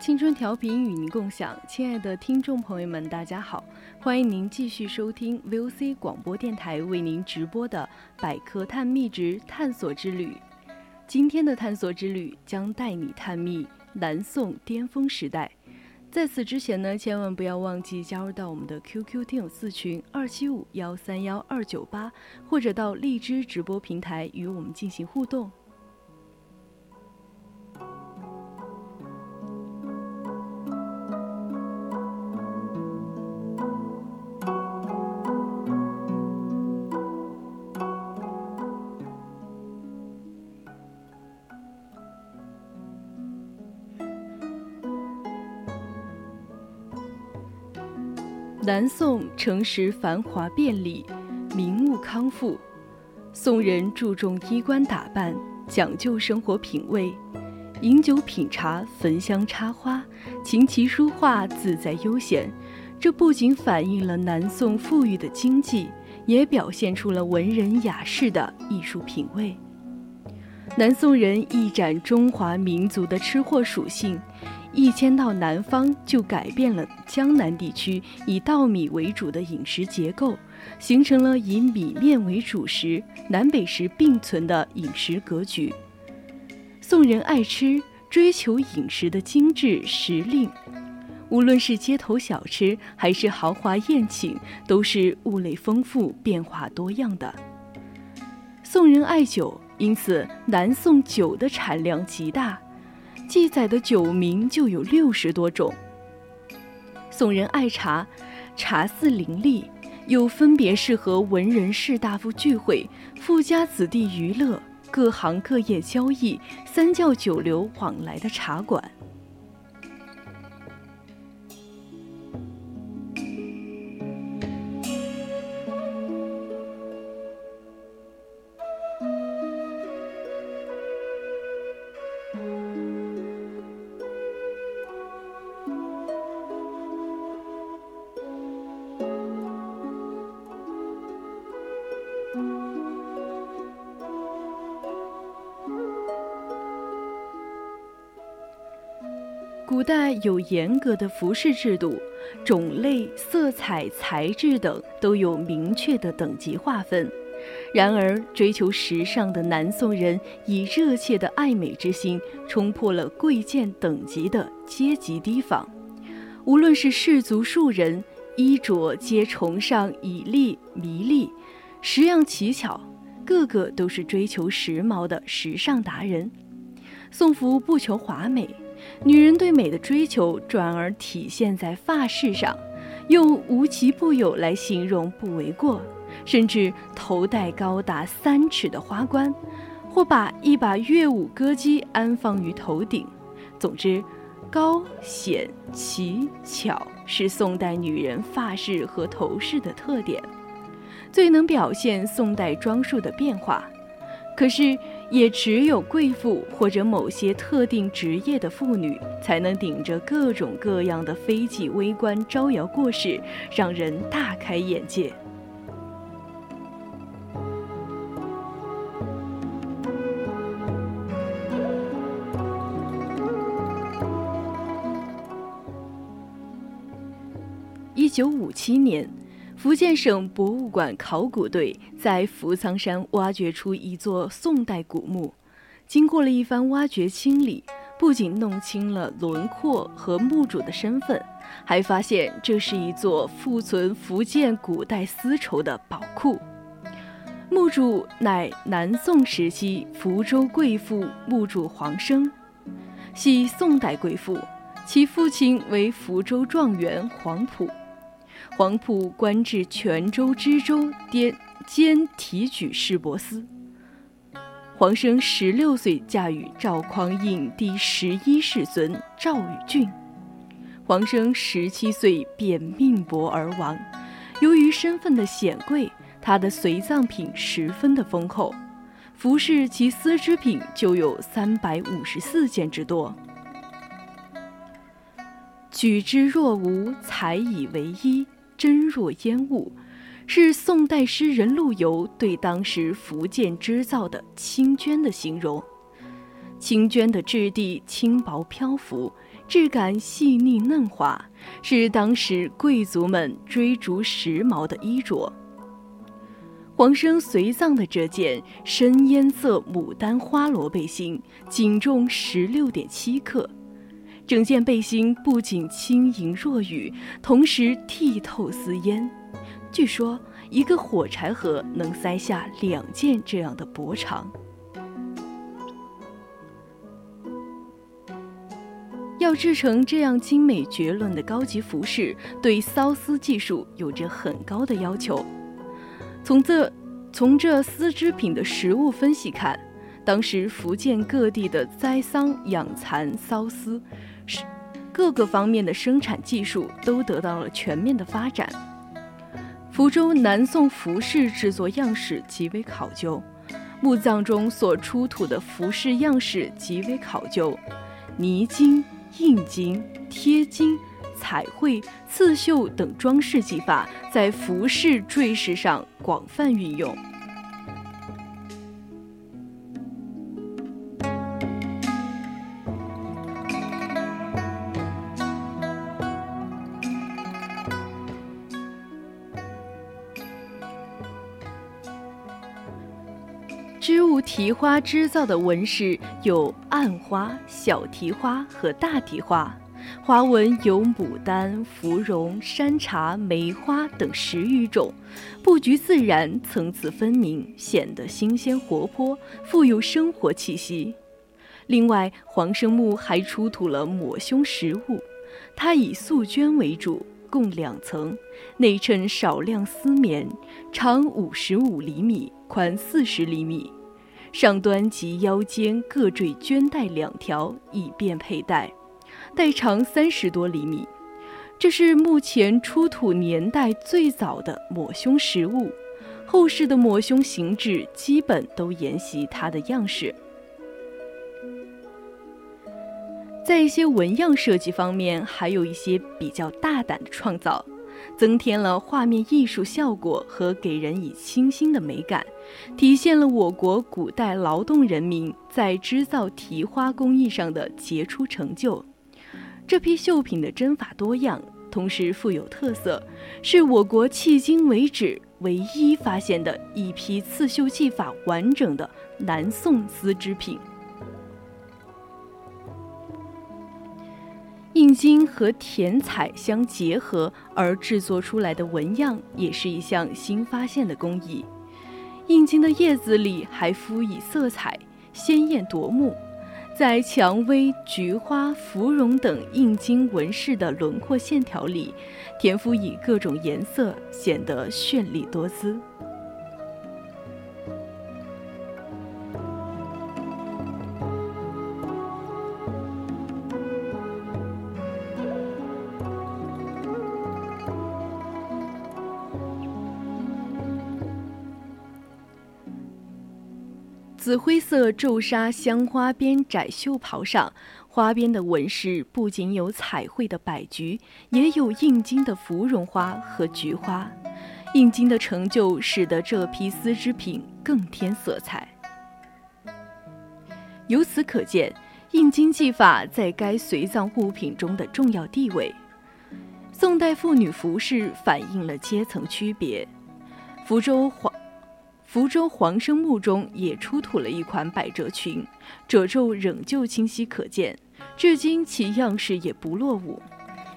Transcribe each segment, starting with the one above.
青春调频与您共享，亲爱的听众朋友们，大家好，欢迎您继续收听 VOC 广播电台为您直播的《百科探秘之探索之旅》。今天的探索之旅将带你探秘南宋巅峰时代。在此之前呢，千万不要忘记加入到我们的 QQ 听友四群二七五幺三幺二九八，或者到荔枝直播平台与我们进行互动。南宋城市繁华便利，民物康富。宋人注重衣冠打扮，讲究生活品味，饮酒品茶，焚香插花，琴棋书画，自在悠闲。这不仅反映了南宋富裕的经济，也表现出了文人雅士的艺术品味。南宋人一展中华民族的吃货属性。一迁到南方，就改变了江南地区以稻米为主的饮食结构，形成了以米面为主食、南北食并存的饮食格局。宋人爱吃，追求饮食的精致时令，无论是街头小吃还是豪华宴请，都是物类丰富、变化多样的。宋人爱酒，因此南宋酒的产量极大。记载的酒名就有六十多种。宋人爱茶，茶肆林立，又分别适合文人士大夫聚会、富家子弟娱乐、各行各业交易、三教九流往来的茶馆。古代有严格的服饰制度，种类、色彩、材质等都有明确的等级划分。然而，追求时尚的南宋人以热切的爱美之心，冲破了贵贱等级的阶级提防。无论是士族庶人，衣着皆崇尚以丽弥丽，十样奇巧，个个都是追求时髦的时尚达人。宋服不求华美。女人对美的追求，转而体现在发饰上，用“无奇不有”来形容不为过。甚至头戴高达三尺的花冠，或把一把乐舞歌姬安放于头顶。总之，高显奇巧是宋代女人发饰和头饰的特点，最能表现宋代装束的变化。可是。也只有贵妇或者某些特定职业的妇女，才能顶着各种各样的飞机微观招摇过市，让人大开眼界。一九五七年。福建省博物馆考古队在福苍山挖掘出一座宋代古墓，经过了一番挖掘清理，不仅弄清了轮廓和墓主的身份，还发现这是一座富存福建古代丝绸的宝库。墓主乃南宋时期福州贵妇墓主黄生，系宋代贵妇，其父亲为福州状元黄埔。黄埔官至泉州知州兼兼提举市舶司。黄生十六岁嫁与赵匡胤第十一世孙赵宇俊，黄生十七岁便命薄而亡。由于身份的显贵，他的随葬品十分的丰厚，服饰及丝织品就有三百五十四件之多。举之若无，采以为衣，真若烟雾。是宋代诗人陆游对当时福建织造的青绢的形容。青绢的质地轻薄漂浮，质感细腻嫩滑，是当时贵族们追逐时髦的衣着。黄生随葬的这件深烟色牡丹花罗背心，仅重十六点七克。整件背心不仅轻盈若雨，同时剔透似烟。据说一个火柴盒能塞下两件这样的薄长。要制成这样精美绝伦的高级服饰，对缫丝技术有着很高的要求。从这从这丝织品的实物分析看，当时福建各地的栽桑养蚕缫丝，各个方面的生产技术都得到了全面的发展。福州南宋服饰制作样式极为考究，墓葬中所出土的服饰样式极为考究，泥金、印金、贴金、彩绘、刺绣等装饰技法在服饰坠饰上广泛运用。织物提花织造的纹饰有暗花、小提花和大提花，花纹有牡丹、芙蓉、山茶、梅花等十余种，布局自然，层次分明，显得新鲜活泼，富有生活气息。另外，黄生墓还出土了抹胸实物，它以素绢为主，共两层，内衬少量丝棉，长五十五厘米。宽四十厘米，上端及腰间各缀绢带两条，以便佩戴，带长三十多厘米。这是目前出土年代最早的抹胸实物，后世的抹胸形制基本都沿袭它的样式。在一些纹样设计方面，还有一些比较大胆的创造。增添了画面艺术效果和给人以清新的美感，体现了我国古代劳动人民在织造提花工艺上的杰出成就。这批绣品的针法多样，同时富有特色，是我国迄今为止唯一发现的一批刺绣技法完整的南宋丝织品。印金和填彩相结合而制作出来的纹样，也是一项新发现的工艺。印金的叶子里还敷以色彩，鲜艳夺目，在蔷薇、菊花、芙蓉等印金纹饰的轮廓线条里，填敷以各种颜色，显得绚丽多姿。紫灰色皱纱镶花边窄袖袍上，花边的纹饰不仅有彩绘的百菊，也有印金的芙蓉花和菊花。印金的成就使得这批丝织品更添色彩。由此可见，印金技法在该随葬物品中的重要地位。宋代妇女服饰反映了阶层区别。福州黄。福州黄生墓中也出土了一款百褶裙，褶皱仍旧清晰可见，至今其样式也不落伍。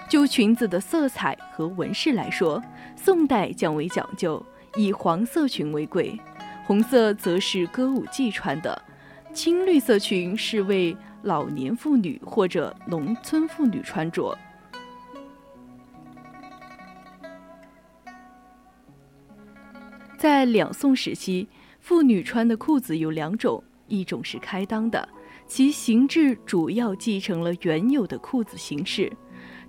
就裙子的色彩和纹饰来说，宋代较为讲究，以黄色裙为贵，红色则是歌舞伎穿的，青绿色裙是为老年妇女或者农村妇女穿着。在两宋时期，妇女穿的裤子有两种，一种是开裆的，其形制主要继承了原有的裤子形式，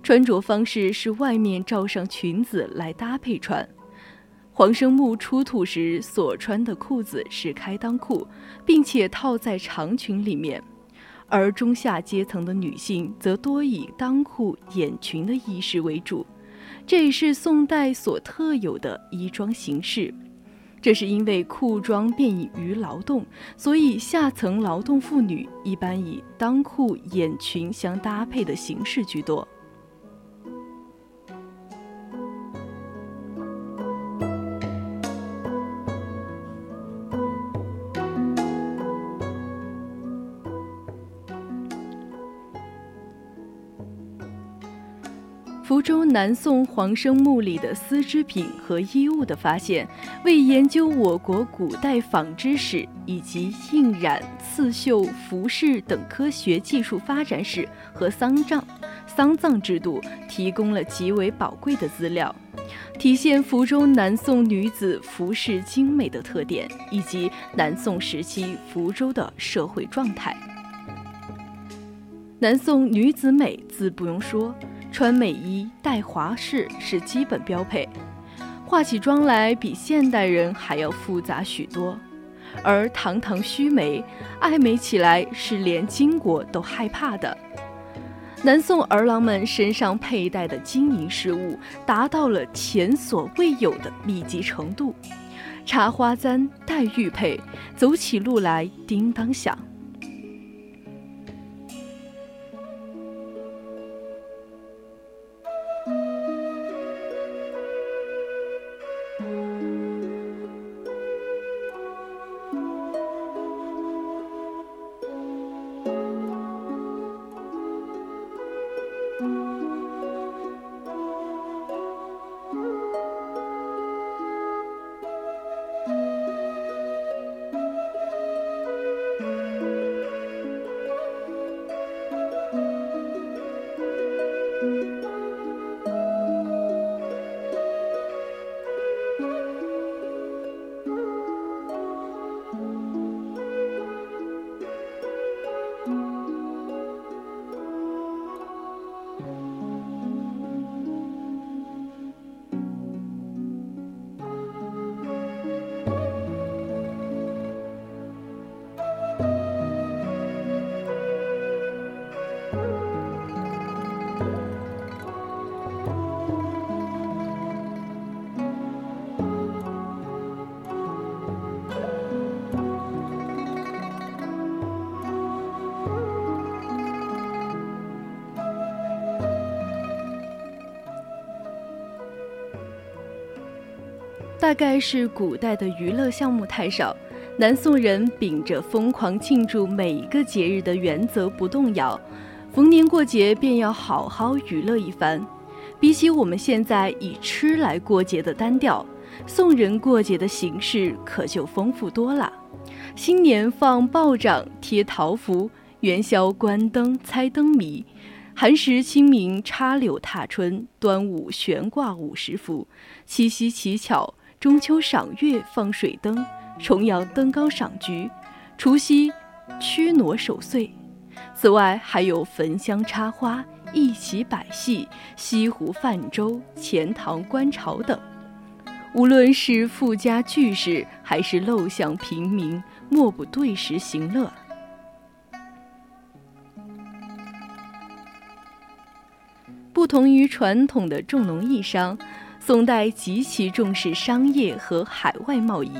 穿着方式是外面罩上裙子来搭配穿。黄生木出土时所穿的裤子是开裆裤，并且套在长裙里面，而中下阶层的女性则多以裆裤掩裙的衣饰为主，这也是宋代所特有的衣装形式。这是因为裤装便于劳动，所以下层劳动妇女一般以裆裤眼裙相搭配的形式居多。福州南宋黄生墓里的丝织品和衣物的发现，为研究我国古代纺织史以及印染、刺绣、服饰等科学技术发展史和丧葬、丧葬制度提供了极为宝贵的资料，体现福州南宋女子服饰精美的特点，以及南宋时期福州的社会状态。南宋女子美，自不用说。穿美衣、戴华饰是基本标配，化起妆来比现代人还要复杂许多。而堂堂须眉，爱美起来是连金国都害怕的。南宋儿郎们身上佩戴的金银饰物达到了前所未有的密集程度，插花簪、戴玉佩，走起路来叮当响。大概是古代的娱乐项目太少，南宋人秉着疯狂庆祝每一个节日的原则不动摇，逢年过节便要好好娱乐一番。比起我们现在以吃来过节的单调，宋人过节的形式可就丰富多了。新年放炮仗、贴桃符，元宵关灯、猜灯谜，寒食清明插柳踏春，端午悬挂五十幅，七夕乞巧。中秋赏月放水灯，重阳登高赏菊，除夕驱挪守岁。此外，还有焚香插花、一起摆戏、西湖泛舟、钱塘观潮等。无论是富家巨士，还是陋巷平民，莫不对时行乐。不同于传统的重农抑商。宋代极其重视商业和海外贸易，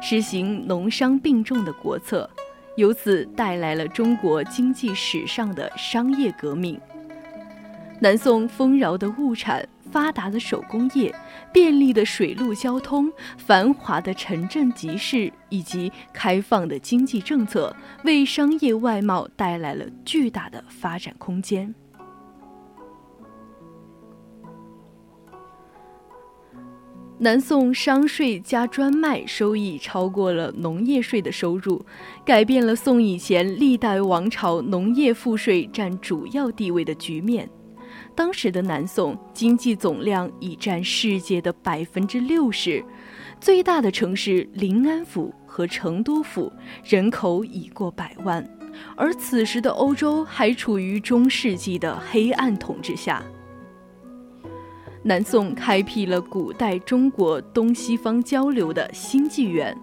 实行农商并重的国策，由此带来了中国经济史上的商业革命。南宋丰饶的物产、发达的手工业、便利的水陆交通、繁华的城镇集市以及开放的经济政策，为商业外贸带来了巨大的发展空间。南宋商税加专卖收益超过了农业税的收入，改变了宋以前历代王朝农业赋税占主要地位的局面。当时的南宋经济总量已占世界的百分之六十，最大的城市临安府和成都府人口已过百万，而此时的欧洲还处于中世纪的黑暗统治下。南宋开辟了古代中国东西方交流的新纪元，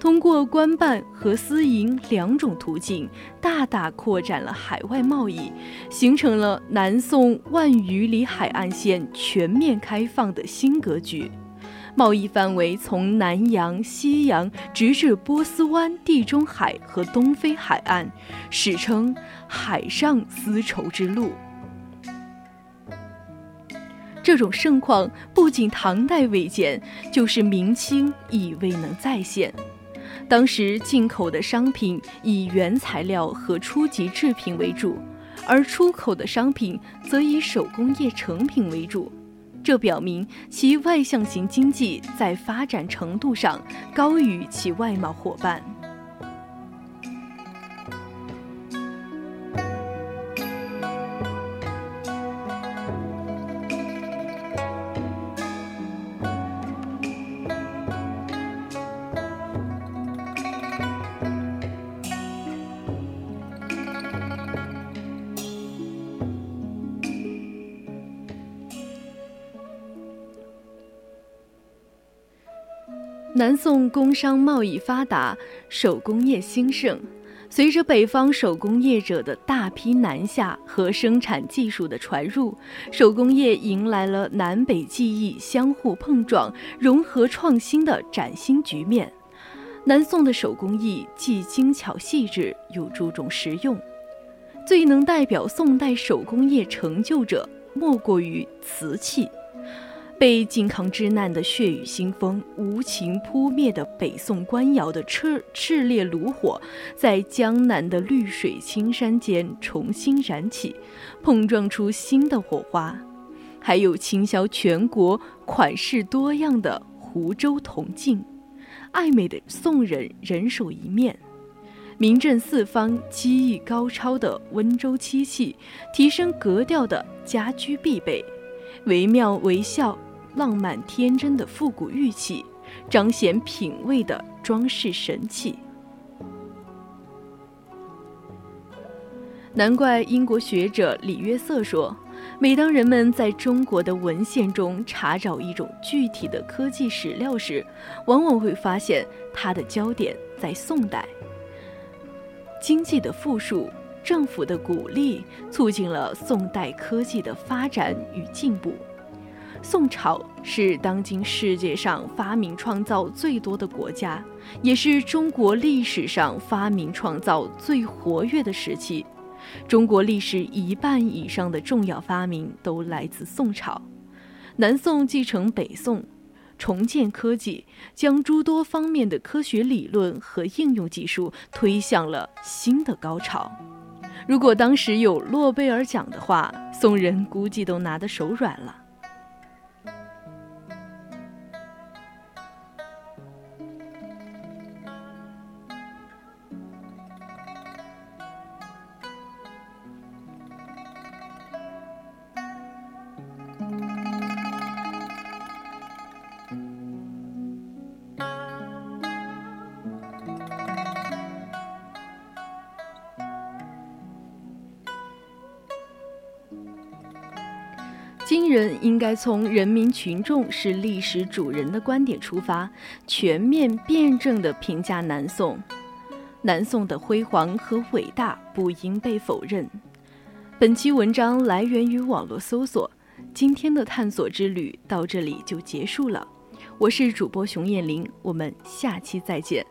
通过官办和私营两种途径，大大扩展了海外贸易，形成了南宋万余里海岸线全面开放的新格局。贸易范围从南洋、西洋直至波斯湾、地中海和东非海岸，史称“海上丝绸之路”。这种盛况不仅唐代未见，就是明清亦未能再现。当时进口的商品以原材料和初级制品为主，而出口的商品则以手工业成品为主。这表明其外向型经济在发展程度上高于其外贸伙伴。南宋工商贸易发达，手工业兴盛。随着北方手工业者的大批南下和生产技术的传入，手工业迎来了南北技艺相互碰撞、融合创新的崭新局面。南宋的手工艺既精巧细致，又注重实用。最能代表宋代手工业成就者，莫过于瓷器。被靖康之难的血雨腥风无情扑灭的北宋官窑的炽炽烈炉火，在江南的绿水青山间重新燃起，碰撞出新的火花。还有倾销全国、款式多样的湖州铜镜，爱美的宋人人手一面；名震四方、技艺高超的温州漆器，提升格调的家居必备。惟妙惟肖、浪漫天真的复古玉器，彰显品味的装饰神器。难怪英国学者李约瑟说，每当人们在中国的文献中查找一种具体的科技史料时，往往会发现它的焦点在宋代。经济的富庶，政府的鼓励，促进了宋代科技的发展与进步。宋朝是当今世界上发明创造最多的国家，也是中国历史上发明创造最活跃的时期。中国历史一半以上的重要发明都来自宋朝。南宋继承北宋，重建科技，将诸多方面的科学理论和应用技术推向了新的高潮。如果当时有诺贝尔奖的话，宋人估计都拿得手软了。今人应该从人民群众是历史主人的观点出发，全面辩证地评价南宋。南宋的辉煌和伟大不应被否认。本期文章来源于网络搜索，今天的探索之旅到这里就结束了。我是主播熊艳玲，我们下期再见。